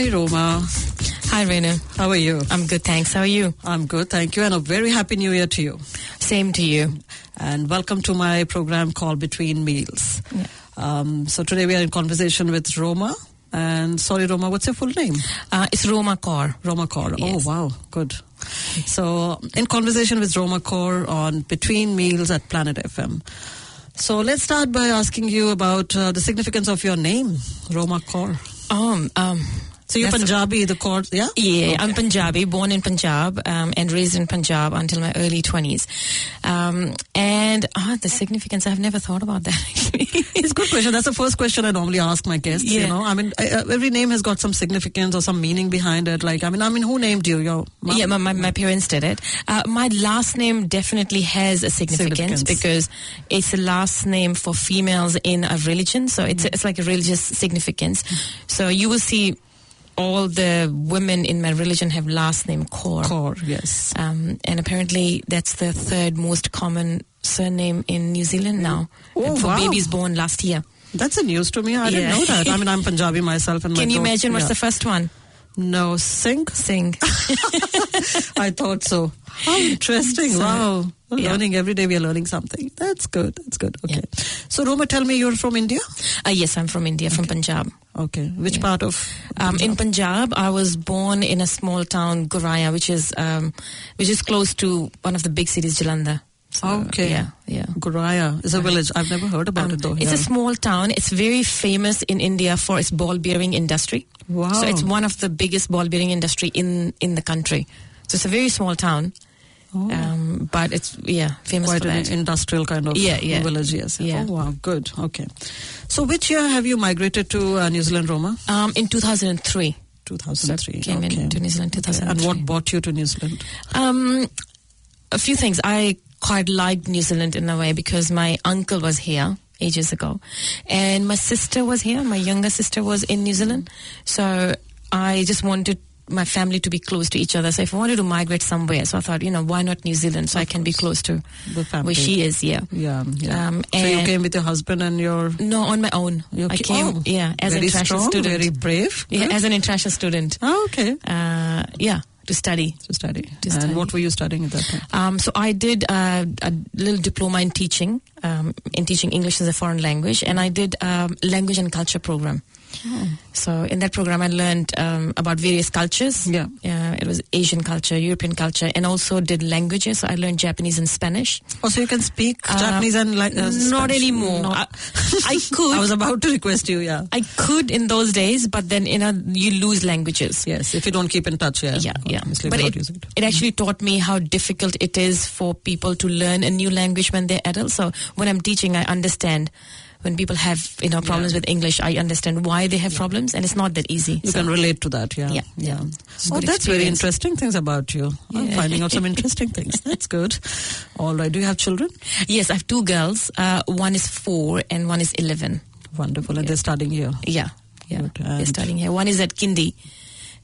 Hi, Roma. Hi, Renu. How are you? I'm good, thanks. How are you? I'm good, thank you, and a very happy new year to you. Same to you. And welcome to my program called Between Meals. Yeah. Um, so today we are in conversation with Roma. And sorry, Roma, what's your full name? Uh, it's Roma Kaur. Roma Kaur. Yes. Oh, wow, good. So, in conversation with Roma Kaur on Between Meals at Planet FM. So, let's start by asking you about uh, the significance of your name, Roma Kaur. Um, um, So, you're That's Punjabi, the Kaur, yeah? yeah, I'm Punjabi, born in Punjab um, and raised in Punjab until my early 20s. Um, and ah, the significance, I've never thought about that actually. It's a good question. That's the first question I normally ask my guests. You Yeah. know, I mean, I, uh, every name has got some significance or some meaning behind it. Like, I mean, I mean, who named you? Your mom? Yeah, my, my, my parents did it. Uh, my last name definitely has a significance, Significance. because it's the last name for females in a religion. So it's, it's like a religious significance. So you will see all the women in my religion have last name Kaur. Kaur, yes. Um, and apparently that's the third most common surname in New Zealand now Oh, for wow. babies born last year. That's a news to me. I didn't know that. I mean, I'm Punjabi myself, and my Can you imagine what's yeah. the first one? No Singh? Sing. I thought so. How interesting! So, wow, We're yeah. learning every day. We are learning something. That's good. That's good. Okay. Yeah. So, Roma, tell me, you're from India. Uh, yes, I'm from India, from Punjab. Okay. Which Yeah. part of? Um, in Punjab, I was born in a small town, Guraya, which is um, which is close to one of the big cities, Jalandhar. So, Okay. Yeah, yeah. Guraya is a village. I've never heard about Um, it though. it's yeah. a small town. It's very famous in India for its ball bearing industry. Wow. So it's one of the biggest ball bearing industry in in the country. So it's a very small town, Oh. um, but it's yeah famous quite for an industrial kind of Yeah, yeah. village. Yes. Yeah. Oh wow, good. Okay. So which year have you migrated to uh, New Zealand, Roma? Um, in 2003, 2003. came okay. into New Zealand Okay. 2003. And what brought you to New Zealand? Um, a few things. I quite liked New Zealand in a way because my uncle was here ages ago, and my sister was here. My younger sister was in New Zealand, so I just wanted my family to be close to each other. So if I wanted to migrate somewhere, so I thought, you know, why not New Zealand, so I can be close to The family. where she is. Yeah. Yeah. yeah. Um, so you came with your husband and your. No, on my own. I came, oh, yeah, as an international strong, student. Very brave. yeah, as an international student. Oh, okay. Uh, yeah, to study. To study. To and study. what were you studying at that time? Um, so I did uh, a little diploma in teaching, um, in teaching English as a foreign language, and I did um, language and culture program. So in that program, I learned um, about various cultures. Yeah. Uh, it was Asian culture, European culture, and also did languages. So I learned Japanese and Spanish. Oh, so you can speak Uh, Japanese and like uh, not anymore. Not- I, I could. I was about to request you. Yeah. I could in those days, but then you know you lose languages. Yes, if you don't keep in touch, yeah. Yeah, yeah. But it, it. it actually taught me how difficult it is for people to learn a new language when they're adults. So when I'm teaching, I understand when people have you know problems with English. I understand why they have problems, and it's not that easy. You So- can relate to that, yeah. Yeah, yeah. Oh, that's very interesting things about you. I'm finding out some interesting things. That's good. All right. Do you have children? Yes, I have two girls. Uh, one is four and one is eleven. Wonderful. And they're studying here. Yeah, yeah. They're studying here. One is at Kindi,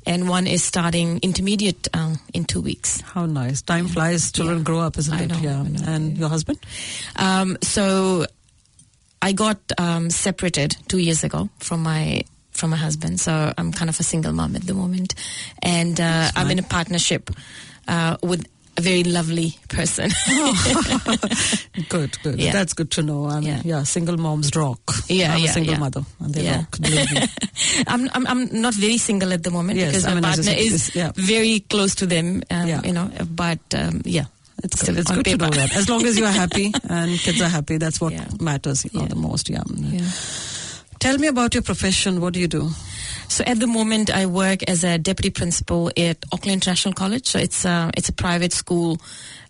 and one is starting intermediate um, in two weeks. How nice. Time flies. Children Yeah. grow up, isn't I it? know, yeah. And your husband? Um, so I got um, separated two years ago from my from my husband. So I'm kind of a single mom at the moment, and uh, I'm in a partnership uh, with a very lovely person. Good, good. Yeah. That's good to know. I mean, yeah. Yeah. single moms rock. Yeah, I'm a yeah, single yeah. mother, and they Yeah. rock. believe me. I'm, I'm I'm not very single at the moment Yes, because I my mean, partner said, is yeah. very close to them. Um, Yeah. You know, but um, yeah. It's good. It's on good to know that. As long as you are happy and kids are happy, that's what Yeah. matters you know, Yeah. the most. Yeah. Yeah. Tell me about your profession. What do you do? So at the moment, I work as a deputy principal at Auckland International College. So it's a it's a private school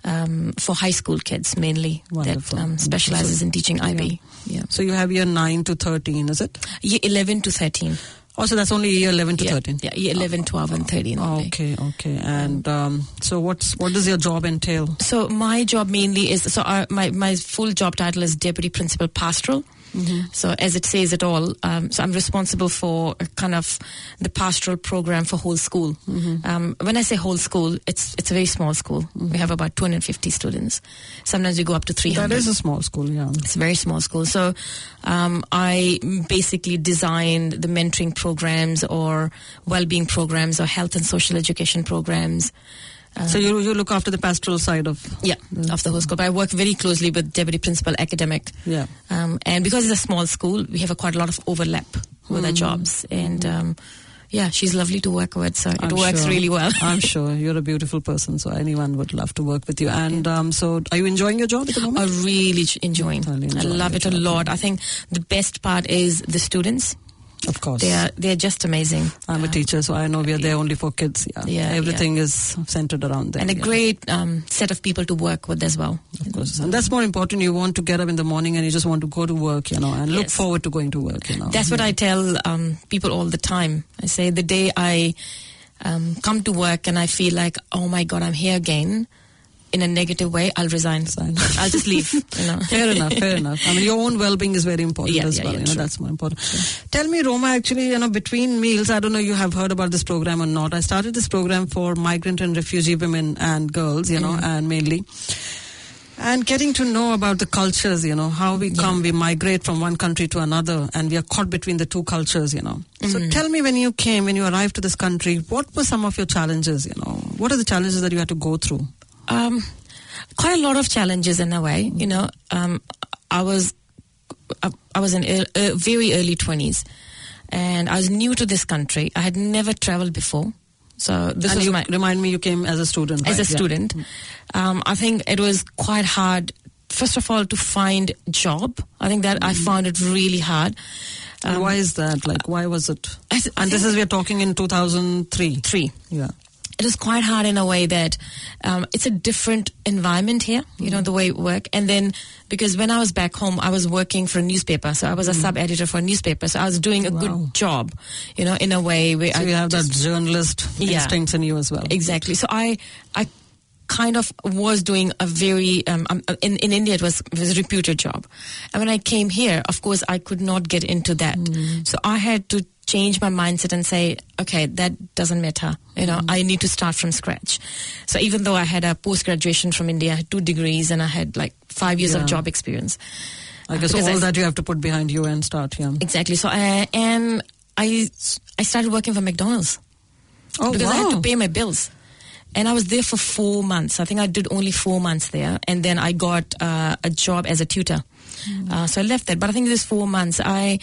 um, for high school kids mainly Wonderful. that um, specializes in teaching IB. Yeah. So you have your 9 to 13, is it? year eleven to thirteen. Also, that's only year 11 to yeah, 13. Yeah, year 11, 12, and thirteen. only. Okay, okay. And um, so what's what does your job entail? So my job mainly is so our, my my full job title is deputy principal pastoral. So as it says it all, um, so I'm responsible for a kind of the pastoral program for whole school. Um, when I say whole school, it's it's a very small school. We have about 250 students. Sometimes we go up to 300. That is a small school, yeah. It's a very small school. So um, I basically designed the mentoring programs or well-being programs or health and social education programs. Uh, So you you look after the pastoral side of yeah, of the whole school. But I work very closely with deputy principal academic. yeah. Um, and because it's a small school, we have a quite a lot of overlap with our jobs. And um, yeah, she's lovely to work with. So it I'm works sure. really well. I'm sure you're a beautiful person, so anyone would love to work with you. And um, so, are you enjoying your job at the moment? I'm really ch- enjoying. I love it a lot. I think the best part is the students. Of course. They are they are just amazing. I'm a teacher, so I know we are there only for kids. Yeah, Yeah, everything is centered around them. and a yeah. great um, set of people to work with as well. Of course. And that's more important. You want to get up in the morning and you just want to go to work, you know, and look forward to going to work, you know. That's what I tell um, people all the time. I say the day I um, come to work and I feel like, oh my God, I'm here again in a negative way, I'll resign. Resign. I'll just leave. You know. Fair enough, fair enough. I mean, your own well-being is very important Yeah, as yeah, well. yeah, you know, that's more important. Tell me, Roma, actually, you know, between meals, I don't know you have heard about this program or not. I started this program for migrant and refugee women and girls, you know, Mm-hmm. and mainly. And getting to know about the cultures, you know, how we come, we migrate from one country to another, and we are caught between the two cultures, you know. So Mm-hmm. tell me, when you came, when you arrived to this country, what were some of your challenges, you know? What are the challenges that you had to go through? Um, quite a lot of challenges in a way. You know, um, I was I, I was in uh, very early twenties, and I was new to this country. I had never traveled before, so this and was my remind me, you came as a student. as a right? Yeah. student. Um, I think it was quite hard. First of all, to find job. I think that I found it really hard. And why is that? Like, why was it? Th- and this is, we're talking in 2003. Three. Yeah. It was quite hard in a way that um, it's a different environment here, you know, the way it work. And then because when I was back home, I was working for a newspaper, so I was a sub editor for a newspaper, so I was doing a Wow. good job, you know, in a way where So I you have just- that journalist Yeah. instincts in you as well. exactly. So I, I kind of was doing a very um, um, in in India it was it was a reputed job, and when I came here, of course, I could not get into that. So I had to change my mindset and say, okay, that doesn't matter. You know, I need to start from scratch. So even though I had a post graduation from India, I had two degrees, and I had like five years Yeah. of job experience. I guess all I- that you have to put behind you and start, yeah. Exactly. So I and I I started working for McDonald's Oh, because I had to pay my bills. And I was there for four months. I think I did only four months there, and then I got uh, a job as a tutor. Hmm. Uh, so I left that. But I think this four months, I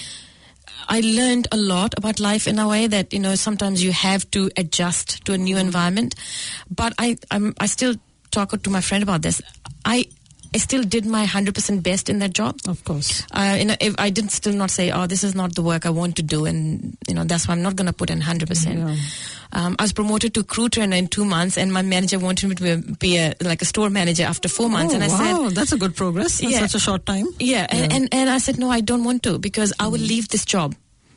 I learned a lot about life in a way that you know sometimes you have to adjust to a new mm. environment. But I I'm, I still talk to my friend about this. I I still did my hundred percent best in that job. Of course. Uh, you know, if I did still not say, "Oh, this is not the work I want to do," and you know, that's why I'm not going to put in hundred percent. Yeah. Um, I was promoted to crew trainer in two months, and my manager wanted me to be, a, like a store manager after four months, oh, and I wow, said, that's a good progress in Yeah. such a short time. "Yeah," and, Yeah. and and I said, "No, I don't want to because I will leave this job."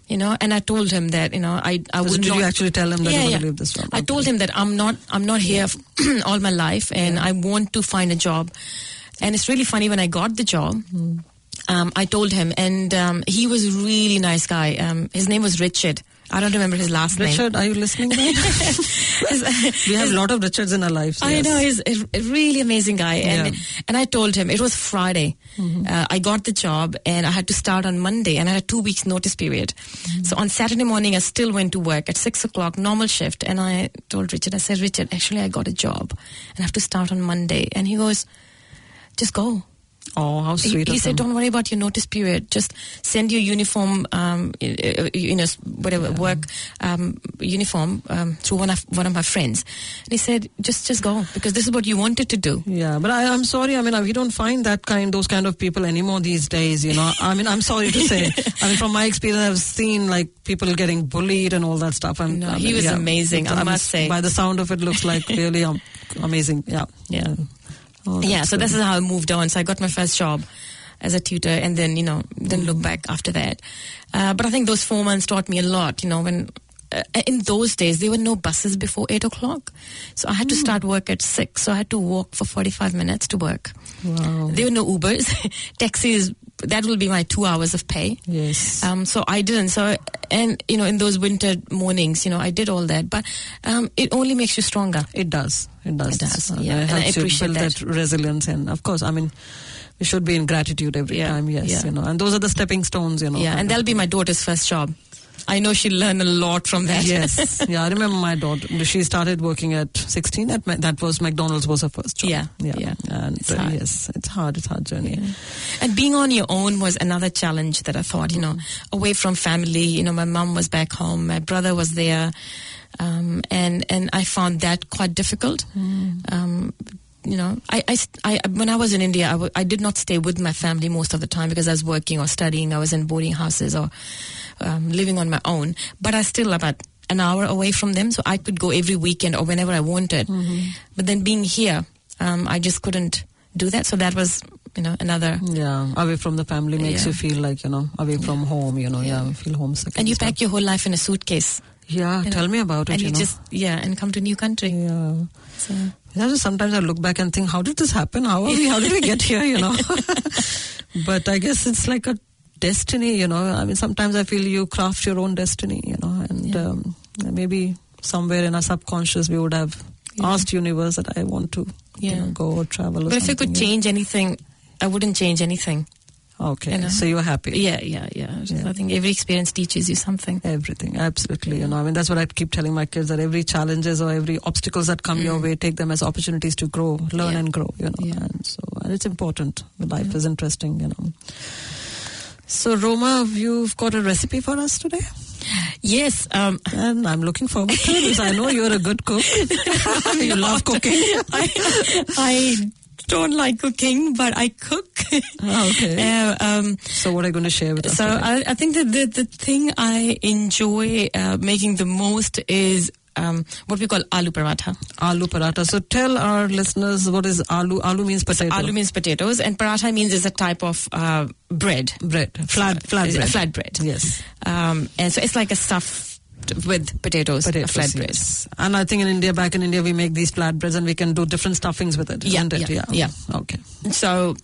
You know, and I told him that you know I I So would did not. you actually tell him that yeah, you want yeah. to leave this job? I told him that I'm not I'm not here all my life, and I want to find a job. And it's really funny when I got the job. Hmm. Um, I told him, and um, he was a really nice guy. Um, his name was Richard. I don't remember his last name. Richard, are you listening? we have a lot of Richards in our lives. I yes. know he's a really amazing guy, and Yeah. Mm-hmm. and I told him it was Friday. Uh, I got the job, and I had to start on Monday, and I had a two weeks notice period. Mm-hmm. So on Saturday morning, I still went to work at six o'clock, normal shift, and I told Richard, I said, Richard, actually, I got a job, and I have to start on Monday, and he goes, just go. Oh, how sweet he of said. "Don't worry about your notice period. Just send your uniform, um, you know, whatever work um, uniform um, through one of one of my friends." And he said, "Just, just go because this is what you wanted to do." Yeah, but I, I'm sorry. I mean, we don't find that kind, those kind of people anymore these days. You know, I mean, I'm sorry to say. I mean, from my experience, I've seen like people getting bullied and all that stuff. And No, I he was yeah. amazing, I mean, must say. By the sound of it, looks like really um, amazing. Yeah, Yeah. Oh, yeah, so good. this is how I moved on. So I got my first job as a tutor, and then you know, then look back after that. Uh, but I think those four months taught me a lot. You know, when uh, in those days there were no buses before eight o'clock, so I had to start work at six. So I had to walk for forty-five minutes to work. Wow. There were no Ubers, taxis. That will be my two hours of pay. Yes. Um, so I didn't. So and you know, in those winter mornings, you know, I did all that. But um, it only makes you stronger. It does. It does. It does, Uh, yeah. It And I helps you appreciate build that. that. resilience, and of course, I mean, we should be in gratitude every Yeah, time. Yes, yeah. you know, and those are the stepping stones. You know. Yeah, and that'll be my daughter's first job. I know she'll learn a lot from that. yes. Yeah, I remember my daughter. She started working at 16. At Ma- that was McDonald's was her first job. Yeah, Yeah. yeah. And It's uh, hard. yes, it's hard. It's a hard journey. And being on your own was another challenge that I thought, you know, away from family. You know, my mum was back home, my brother was there, um, and and I found that quite difficult. Um, you know, I, I, I- when I was in India, I, w- I did not stay with my family most of the time because I was working or studying. I was in boarding houses or um, living on my own. But I still about an hour away from them, so I could go every weekend or whenever I wanted. But then being here, um, I just couldn't do that. So that was, you know, another Yeah, away from the family makes Yeah. you feel like you know away from home. You know, yeah, feel homesick. and you stuff. pack your whole life in a suitcase. Yeah, you know, tell me about it. and you, know. just yeah, and come to a new country. Yeah. So, Yeah, sometimes I look back and think, how did this happen? How are we? How did we get here? You know. but I guess it's like a destiny. You know. I mean, sometimes I feel you craft your own destiny. You know, and Yeah. um, maybe somewhere in our subconscious we would have Yeah. asked universe that I want to, you know, go or travel. Or but if I could yeah. change anything, I wouldn't change anything. Okay, you know. so you're happy. Yeah, yeah, yeah. Yeah. I think every experience teaches you something. Everything, absolutely. You know, I mean, that's what I keep telling my kids that every challenges or every obstacles that come your way, take them as opportunities to grow, learn Mm. Yeah. and grow. You know, Yeah. and so and it's important. Life is interesting. You know. So, Roma, you've got a recipe for us today, Yes, um, and I'm looking forward to it because I know you're a good cook. you love cooking. I, I don't like cooking, but I cook. Oh, okay. Uh, um, So, what are you going to share with us? so? I, I think that the, the thing I enjoy uh, making the most is um, what we call aloo paratha. aloo paratha. So, tell our listeners what is aloo. Aloo means potato. Aloo means potatoes, and paratha means is a type of uh, bread. bread, flat, flat bread. flat bread. Yes. Um, and so it's like a stuff with potatoes, Potatoes, a flat bread. yes. And I think in India, back in India, we make these flatbreads and we can do different stuffings with it, Yeah, isn't it? yeah, yeah. Okay. So,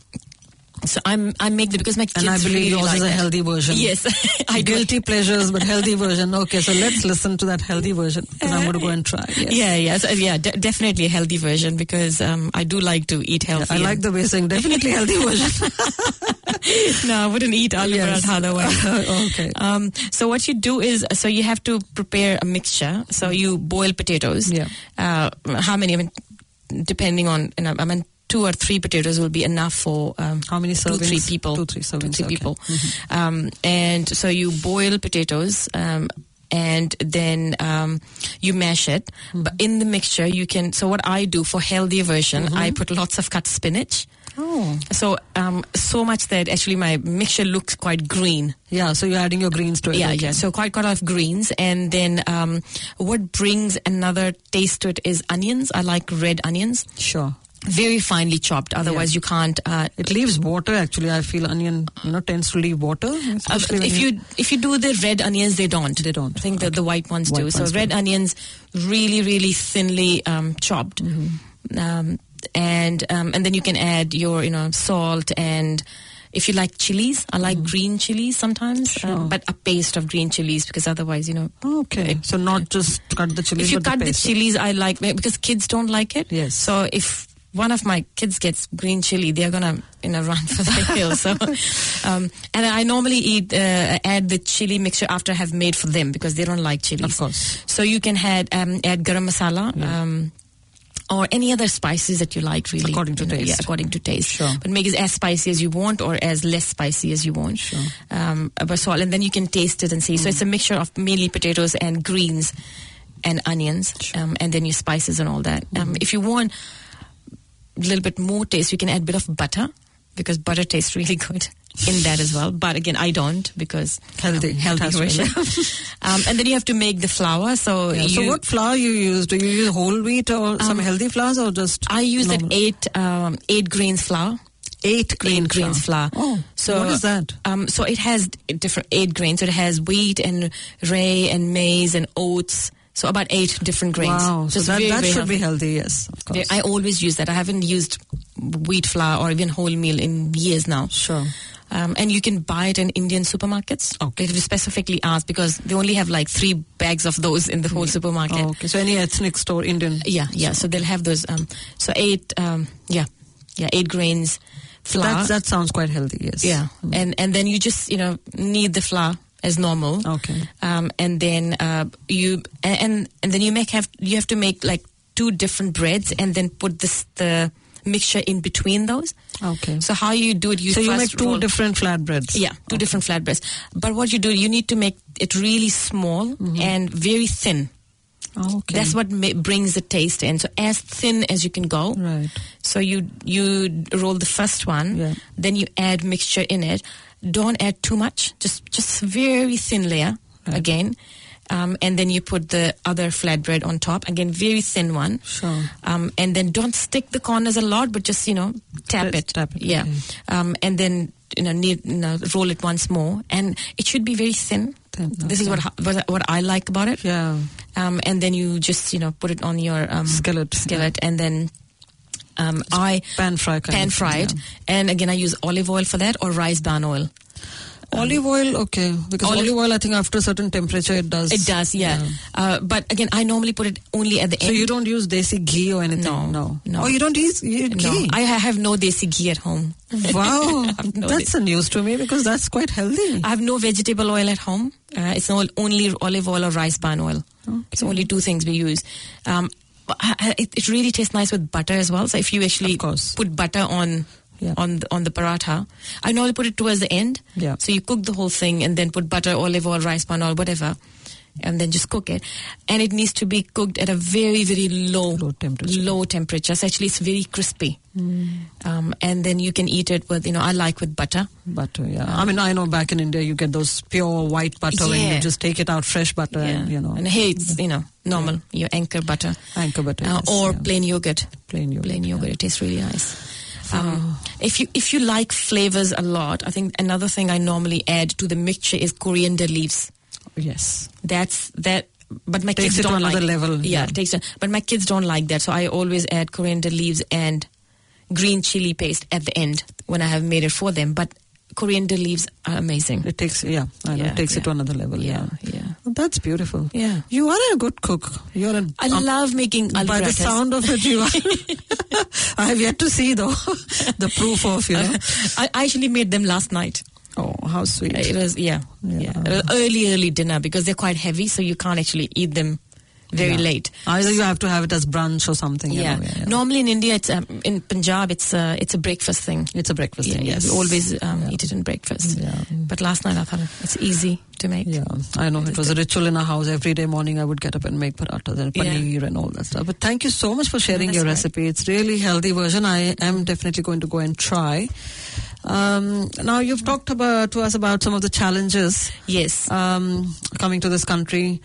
so I'm I make the because my kids And I believe really yours like is a that. healthy version. Yes, I. Guilty pleasures, but healthy version. Okay, so let's listen to that healthy version because I'm going to go and try. Yes. Yeah, yeah, so, yeah, de- definitely a healthy version because um, I do like to eat healthy. I like the way you're saying definitely healthy version. no, I wouldn't eat aloo Yes. paratha otherwise. okay. Um, so what you do is, so you have to prepare a mixture. So you boil potatoes. Yeah. Uh, how many? I mean, depending on, know, I mean, two or three potatoes will be enough for um, How many two, servings? three people. Two, three servings. Two, three okay. Mm-hmm. people. Um, and so you boil potatoes. Um, and then um, you mash it. Mm-hmm. But in the mixture, you can. So what I do for healthier version, I put lots of cut spinach. Oh. So um, so much that actually my mixture looks quite green. Yeah, so you're adding your greens to it. Yeah, okay. yeah. So quite quite a lot of greens, and then um, what brings another taste to it is onions. I like red onions, Sure. Very finely chopped. Otherwise, Yeah. you can't. Uh, It leaves water actually. I feel onion, you know, tends to leave water. uh, if you if you do the red onions, they don't. They don't. I think that the white ones White do. So red do. onions, really really thinly um, chopped, Mm-hmm. um, and um, and then you can add your you know salt and. If you like chilies, I like green chilies sometimes, uh, Mm-hmm. But a paste of green chilies because otherwise, you know, Okay, so not just cut the chilies, if you cut the the, chilies, I like because kids don't like it. Yes. So if one of my kids gets green chili, they're gonna you know run for the hills. So, um, and I normally eat uh, add the chili mixture after I have made for them because they don't like chilies. Of course. So you can add um, add garam masala. Um, or any other spices that you like, really. According to You know, taste. Yeah, according to taste. Sure. But make it as spicy as you want or as less spicy as you want. Sure. Um, salt, and then you can taste it and see. So it's a mixture of mainly potatoes and greens and onions, um, and then your spices and all that. Um, if you want little bit more taste, you can add a bit of butter because butter tastes really good in that as well. But again, I don't because Healthy. um, healthy version. um, and then you have to make the flour. So Yeah, you, so what flour you use? Do you use whole wheat or some healthy flours or just I use normal? that eight um, eight grains flour. Eight grain eight grains flour. Oh, so what is that? Um, so it has different eight grains. So it has wheat and rye and maize and oats. So about eight different grains. Wow, so that, very, that very should healthy. be healthy. Yes, of course. I always use that. I haven't used wheat flour or even wholemeal in years now. Sure. Um, and you can buy it in Indian supermarkets. Okay. They specifically asked because they only have like three bags of those in the whole supermarket. Oh, okay, so any ethnic store, Indian. Yeah, yeah. So they'll have those. Um, so eight, um, yeah, yeah, eight grains flour. That, that sounds quite healthy. Yes. yeah, and and then you just you know knead the flour as normal. Okay. Um, and then uh, you and and then you make have you have to make like two different breads and then put this the mixture in between those. Okay. So how you do it? You So you make two roll- different flatbreads. yeah, two different flatbreads. But what you do, you need to make it really small and very thin. Okay. That's what ma- brings the taste in. So as thin as you can go. Right. So you you roll the first one, Yeah. then you add mixture in it. Don't add too much. Just just very thin layer Right. again, um, and then you put the other flatbread on top. Again, very thin one. Sure. Um, and then don't stick the corners a lot, but just you know tap Just it. tap it, Yeah. Um, and then you know, need, you know roll it once more, and it should be very thin. Thin, This is what, what what I like about it. Yeah. Um, and then you just you know put it on your um, Skillet, skillet, and then um, I Pan fry kind pan fried, yeah. and again I use olive oil for that or rice bran oil. Olive oil, okay. Because Olive- olive oil, I think after a certain temperature, it does. It does, yeah. Uh, but again, I normally put it only at the So end. So you don't use desi ghee or anything? No, No. no. Oh, you don't use you no, ghee? I have no desi ghee at home. wow. no That's a news to me because that's quite healthy. I have no vegetable oil at home. Uh, it's all, only olive oil or rice bran oil. It's only two things we use. Um, but I- I- it, it really tastes nice with butter as well. So if you actually put butter on Yeah. on the, on the paratha, I normally put it towards the end. Yeah. So you cook the whole thing and then put butter, olive oil, rice bran oil, whatever, and then just cook it. And it needs to be cooked at a very very low Low temperature. Low temperature. So actually, it's very crispy. Um, and then you can eat it with you know I like with butter. Butter, yeah. I mean, I know back in India, you get those pure white butter and you just take it out fresh butter and, you know, And here it's you know normal your anchor butter, anchor butter. uh, yes, or yeah. plain yogurt. Plain yogurt, Plain yeah. yogurt. It tastes really nice. Um, if you if you like flavors a lot, I think another thing I normally add to the mixture is coriander leaves. Yes. That's that. But my Takes kids it to don't another like, level, Yeah, yeah. takes it. But my kids don't like that, so I always add coriander leaves and green chili paste at the end when I have made it for them. But coriander leaves are amazing. It takes, yeah, I know, Yeah, it takes yeah. it to another level. Yeah. Yeah, yeah. Well, that's beautiful. Yeah. You are a good cook. You're a, I um, love making by the sound of it, you are. I have yet to see though the proof of you know. I I actually made them last night. Oh, how sweet! It was yeah, Yeah. yeah. Was early early dinner because they're quite heavy, so you can't actually eat them very Yeah. late. Either you have to have it as brunch or something. you Yeah. know, yeah, yeah. Normally in India, it's um, in Punjab, it's uh, it's a breakfast thing. it's a breakfast thing. Yes, We always um, eat it in breakfast. Yeah. But last night I thought it's easy to make. Yeah, I know it was a ritual in our house. Every day morning, I would get up and make parathas and paneer and all that stuff. But thank you so much for sharing that's your right. recipe. It's really healthy version. I am definitely going to go and try. Um, now you've talked about to us about some of the challenges Yes. um, coming to this country,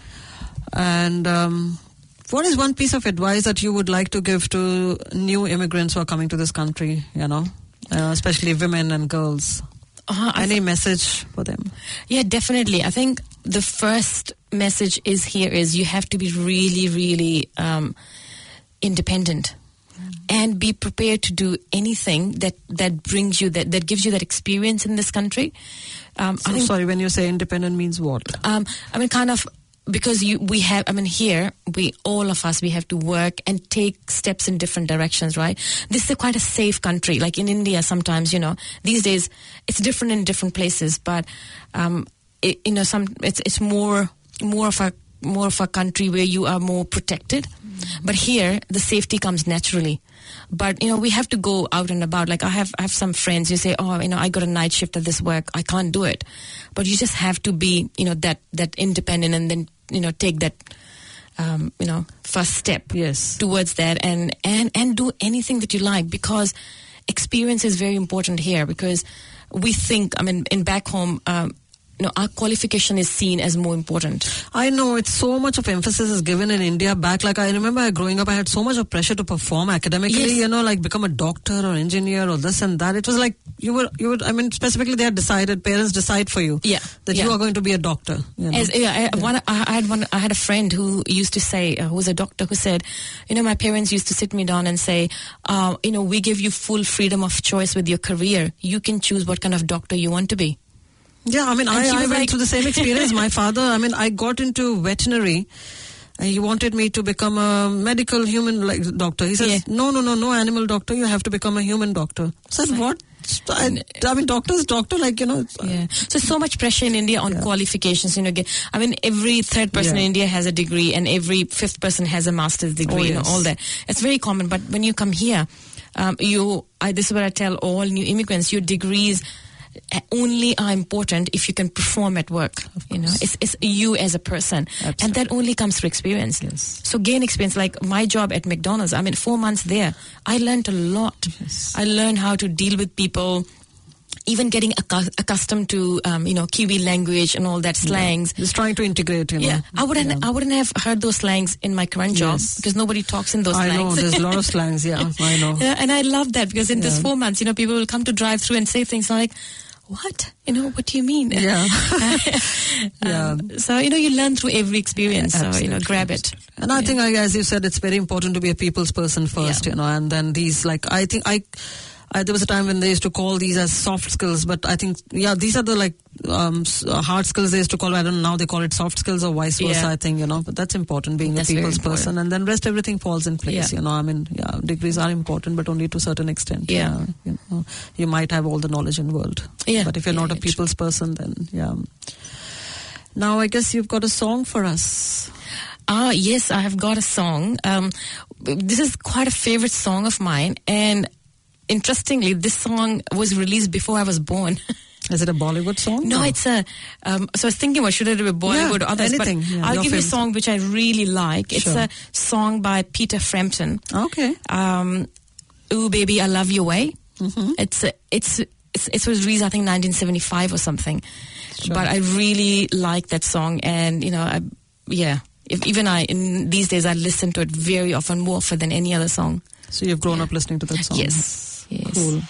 and um, what is one piece of advice that you would like to give to new immigrants who are coming to this country? You know, uh, especially women and girls. Uh, Any message for them? Yeah, definitely. I think the first message is here is you have to be really, really um, independent and be prepared to do anything that, that brings you that, that gives you that experience in this country. Um, I So think sorry, when you say independent means what? um, I mean, kind of because you we have. I mean, here we all of us we have to work and take steps in different directions. Right? This is quite a safe country. Like in India, sometimes you know these days it's different in different places, but um, it, you know some it's it's more more of a more of a country where you are more protected. But here, the safety comes naturally. But you know, we have to go out and about. Like I have, I have some friends who say, "Oh, you know, I got a night shift at this work. I can't do it." But you just have to be, you know, that that independent, and then you know, take that, um, you know, first step Yes. towards that, and and and do anything that you like because experience is very important here. Because we think, I mean, in back home. Um, know, our qualification is seen as more important. I know it's so much of emphasis is given in India back. Like I remember growing up, I had so much of pressure to perform academically. Yes. You know, like become a doctor or engineer or this and that. It was like you were, you would. I mean, specifically, they had decided. Parents decide for you. Yeah, That yeah. you are going to be a doctor. You know? As, yeah, I, One, I I had one. I had a friend who used to say, uh, who was a doctor, who said, you know, my parents used to sit me down and say, uh, you know, we give you full freedom of choice with your career. You can choose what kind of doctor you want to be. Yeah, I mean, And I, I went like- through the same experience. My father, I mean, I got into veterinary. And he wanted me to become a medical human like doctor. He says, Yeah. "No, no, no, no animal doctor. You have to become a human doctor." I said, "What?" I, I mean, doctor's doctor. Like you know, it's- Yeah. So so much pressure in India on qualifications. You know, I mean, every third person Yeah. in India has a degree, and every fifth person has a master's degree. Oh, You know, all that. It's very common. But when you come here, um, you. I, this is what I tell all new immigrants: your degrees only are important if you can perform at work. You know, it's it's you as a person, and that only comes through experience. Yes. So gain experience. Like my job at McDonald's. I mean, four months there, I learned a lot. I learned how to deal with people even getting accu- accustomed to um, you know Kiwi language and all that slangs. just trying to integrate. You know, Yeah, I wouldn't. Yeah. I wouldn't have heard those slangs in my current job Yes. because nobody talks in those I slangs. know there's a lot of slangs. Yeah, I know. Yeah, and I love that because in this four months, you know, people will come to drive through and say things like, "What? You know, what do you mean?" Yeah. Um, So you know, you learn through every experience. So you know, grab it. And I think, as you said, it's very important to be a people's person first, Yeah. you know, and then these, like, I think I, I, there was a time when they used to call these as soft skills, but I think, yeah, these are the, like, um, uh, hard skills they used to call, I don't know, now they call it soft skills or vice versa, Yeah. I think, you know, but that's important, being That's a people's person, and then rest everything falls in place, Yeah. you know, I mean, yeah, degrees are important, but only to a certain extent. Yeah. you, know, you might have all the knowledge in the world. Yeah. But if you're not a people's person, then, yeah. Now, I guess you've got a song for us. Ah, yes, I have got a song. Um, this is quite a favorite song of mine, and interestingly, this song was released before I was born. Is it a Bollywood song? no, or- it's a. Um, so I was thinking, what should it be Bollywood Yeah, or others? anything. But Yeah, I'll give you a song which I really like. It's Sure. a song by Peter Frampton. Okay. Um, Ooh, baby, I love your way. Mm-hmm. It's a, it's. It's, it was released, I think, 1975 or something. Sure. But I really like that song, and you know, I, yeah. If even I, in these days, I listen to it very often, more often than any other song. So you've grown up listening to that song. Yes, yes. Cool.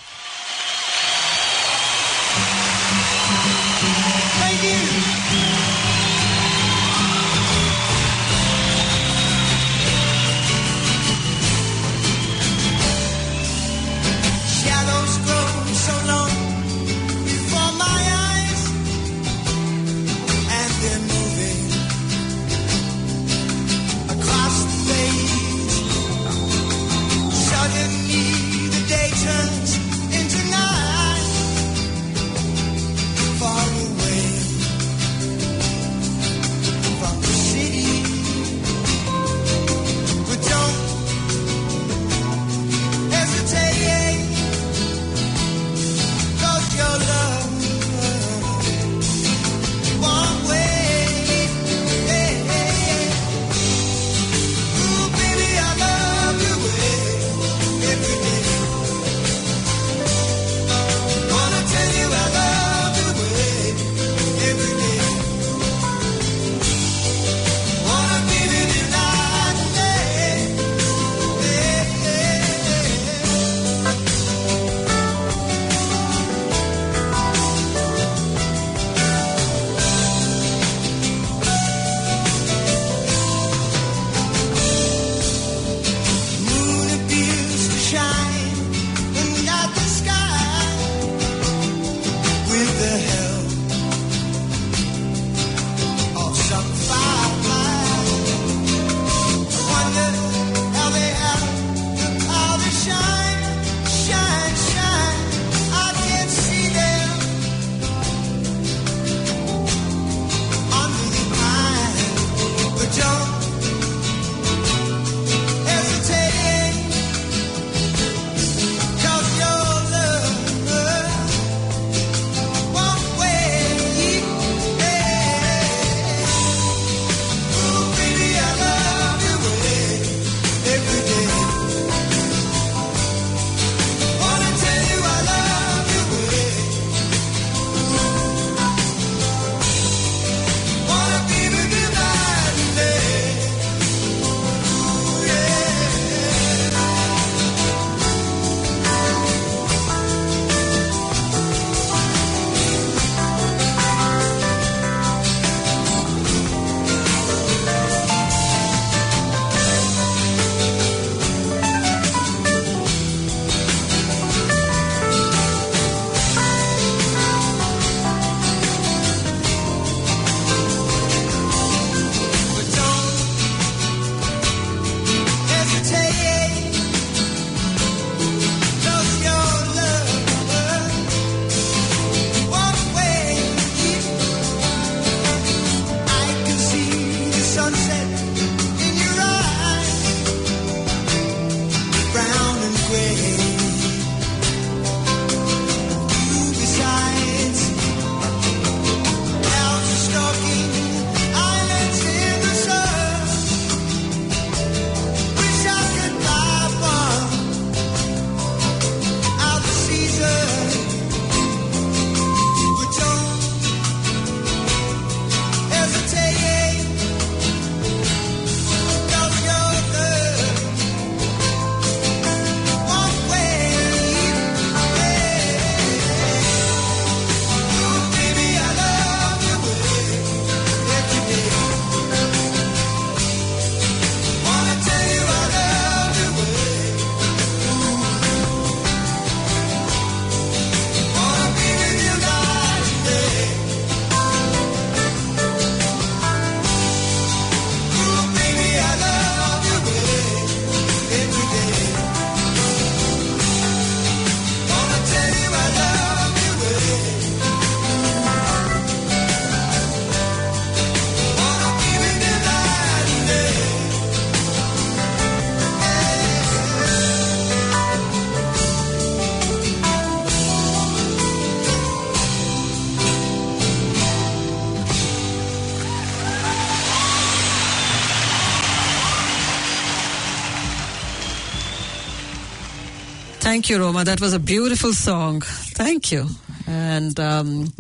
Thank you, Roma. That was a beautiful song. Thank you. And um,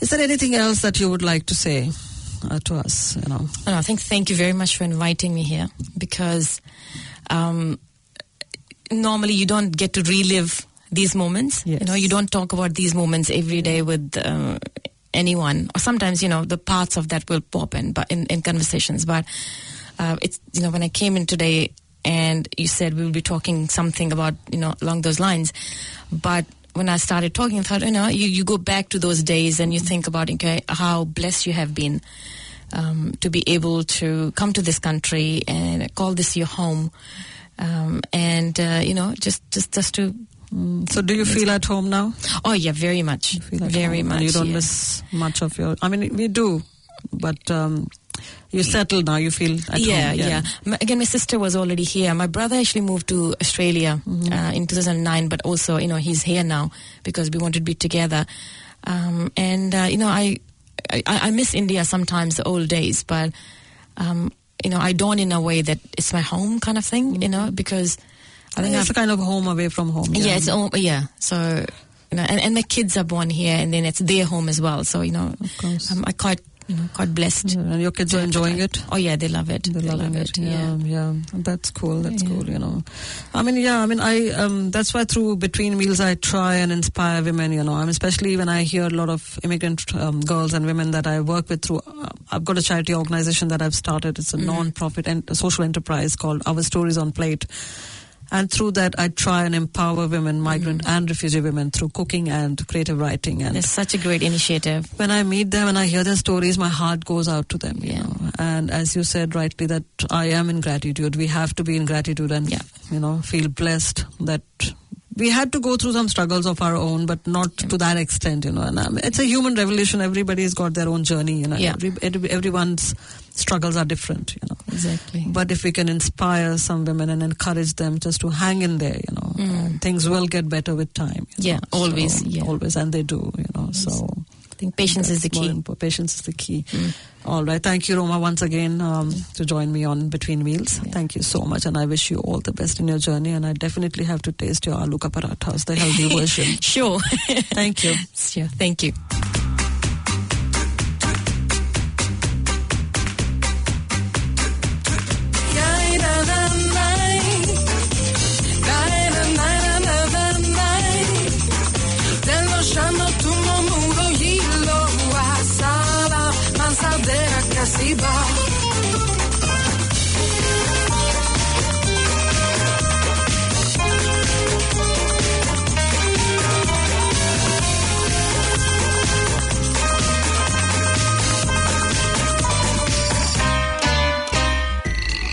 is there anything else that you would like to say uh, to us? You know, No, I think thank you very much for inviting me here because um, normally you don't get to relive these moments. Yes. You know, you don't talk about these moments every day with uh, anyone. Or sometimes, you know, the parts of that will pop in, but in, in conversations. But uh, it's you know when I came in today and you said we will be talking something about you know along those lines, but when I started talking, I thought you know you, you go back to those days and you think about okay how blessed you have been um, to be able to come to this country and call this your home, um, and uh, you know just just just to so do you feel at home now? oh yeah very much very home much And you don't yeah. miss much of your. I mean, we do, but um, you settled now. You feel at yeah, home. yeah. My, again, my sister was already here. My brother actually moved to Australia Mm-hmm. uh, in 2009, but also, you know, he's here now because we wanted to be together. Um, and uh, you know, I, I I miss India sometimes, the old days, but um, you know, I don't in a way that it's my home kind of thing. You know, because I think it's I've a kind of home away from home. yeah, it's all, yeah. So you know, and, and my kids are born here, and then it's their home as well. So you know, Of course. I'm I quite you know quite blessed. Yeah, and your kids are enjoying it. Oh yeah, they love it. They're They loving love it. Yeah. Yeah, yeah. That's cool. That's Yeah. cool. You know, I mean, yeah. I mean, I um, that's why through between meals I try and inspire women. You know, I'm especially when I hear a lot of immigrant um, girls and women that I work with through. Uh, I've got a charity organization that I've started. It's a non-profit and a social enterprise called Our Stories on Plate. And through that, I try and empower women, migrant mm. and refugee women, through cooking and creative writing. And It's such a great initiative. when I meet them and I hear their stories, my heart goes out to them. You Yeah. know? And as you said rightly, that I am in gratitude. We have to be in gratitude and Yeah. you know feel blessed that we had to go through some struggles of our own, but not to that extent. You know, and um, it's a human revolution. Everybody's got their own journey. You know, Yeah. Every, every- everyone's struggles are different. You know. Exactly. But if we can inspire some women and encourage them just to hang in there, you know, and things will get better with time. Mm. Yeah, know. always, So, yeah. always, and they do, you know. So I think patience is the key. patience is the key. All right. Thank you, Roma, once again um, to join me on Between Meals. Thank you so much. And I wish you all the best in your journey. And I definitely have to taste your aloo ka parathas, the healthy version. Sure. Thank you. sure. Thank you.